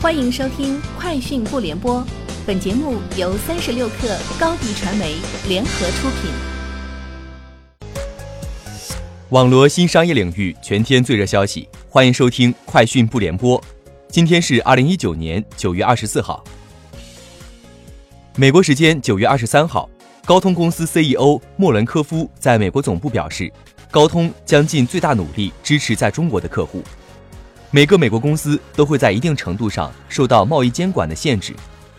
欢迎收听《快讯不联播》，本节目由三十六克高低传媒联合出品。网罗新商业领域全天最热消息，欢迎收听《快讯不联播》。今天是二零一九年九月二十四号。美国时间九月二十三号，高通公司 CEO 莫伦科夫在美国总部表示，高通将尽最大努力支持在中国的客户。每个美国公司都会在一定程度上受到贸易监管的限制，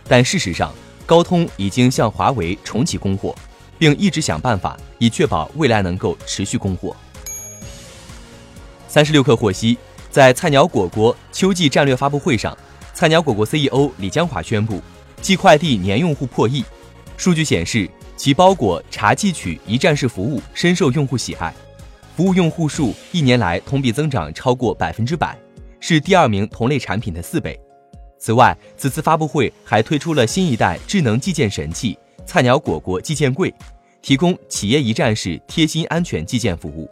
但事实上，高通已经向华为重启供货，并一直想办法以确保未来能够持续供货。三十六氪获悉，在菜鸟果果秋季战略发布会上，菜鸟果果 CEO 李江华宣布，寄快递年用户破亿。数据显示，其包裹查寄取一站式服务深受用户喜爱，服务用户数一年来同比增长超过百分之百。是第二名同类产品的四倍。此外，此次发布会还推出了新一代智能寄件神器——菜鸟果果寄件柜，提供企业一站式贴心安全寄件服务。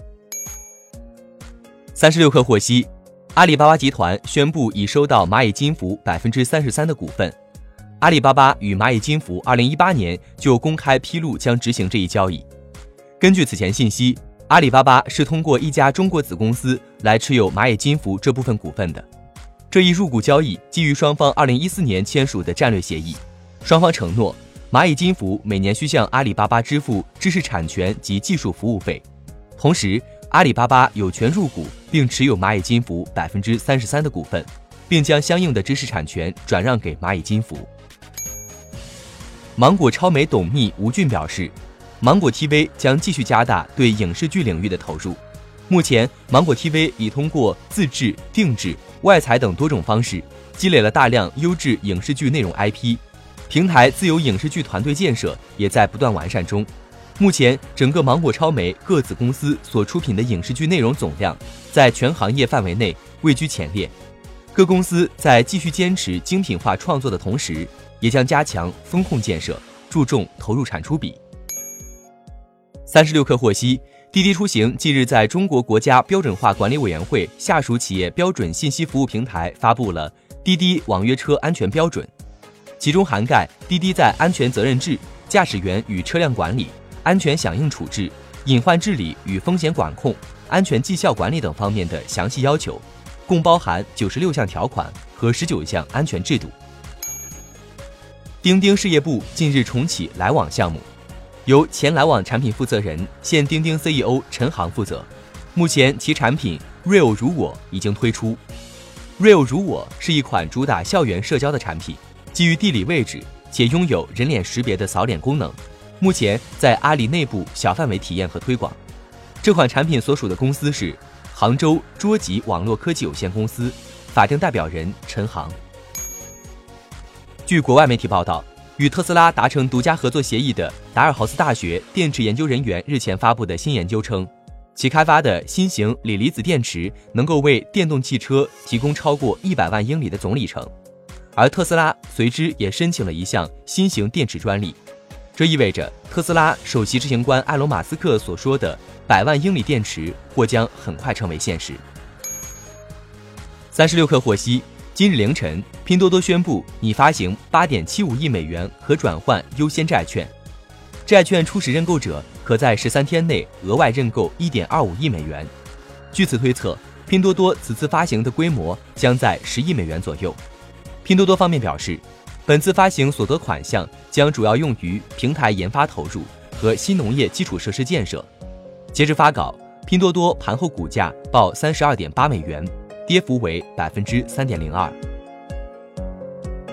三十六氪获悉，阿里巴巴集团宣布已收到蚂蚁金服百分之三十三的股份。阿里巴巴与蚂蚁金服二零一八年就公开披露将执行这一交易。根据此前信息。阿里巴巴是通过一家中国子公司来持有蚂蚁金服这部分股份的。这一入股交易基于双方2014年签署的战略协议，双方承诺蚂蚁金服每年需向阿里巴巴支付知识产权及技术服务费。同时，阿里巴巴有权入股并持有蚂蚁金服百分之三十三的股份，并将相应的知识产权转让给蚂蚁金服。芒果超媒董秘吴俊表示。芒果 TV 将继续加大对影视剧领域的投入。目前，芒果 TV 已通过自制、定制、外采等多种方式，积累了大量优质影视剧内容 IP。平台自有影视剧团队建设也在不断完善中。目前，整个芒果超媒各子公司所出品的影视剧内容总量，在全行业范围内位居前列。各公司在继续坚持精品化创作的同时，也将加强风控建设，注重投入产出比。三十六氪获悉，滴滴出行近日在中国国家标准化管理委员会下属企业标准信息服务平台发布了滴滴网约车安全标准，其中涵盖滴滴在安全责任制、驾驶员与车辆管理、安全响应处置、隐患治理与风险管控、安全绩效管理等方面的详细要求，共包含九十六项条款和十九项安全制度。钉钉事业部近日重启来往项目。由前来往产品负责人、现钉钉 CEO 陈航负责。目前其产品 Real 如我已经推出。Real 如我是一款主打校园社交的产品，基于地理位置且拥有人脸识别的扫脸功能。目前在阿里内部小范围体验和推广。这款产品所属的公司是杭州卓吉网络科技有限公司，法定代表人陈航。据国外媒体报道。与特斯拉达成独家合作协议的达尔豪斯大学电池研究人员日前发布的新研究称，其开发的新型锂离子电池能够为电动汽车提供超过一百万英里的总里程，而特斯拉随之也申请了一项新型电池专利。这意味着特斯拉首席执行官埃隆·马斯克所说的百万英里电池或将很快成为现实。三十六氪获悉。今日凌晨，拼多多宣布拟发行八点七五亿美元可转换优先债券，债券初始认购者可在十三天内额外认购一点二五亿美元。据此推测，拼多多此次发行的规模将在十亿美元左右。拼多多方面表示，本次发行所得款项将主要用于平台研发投入和新农业基础设施建设。截至发稿，拼多多盘后股价报三十二点八美元。跌幅为百分之三点零二。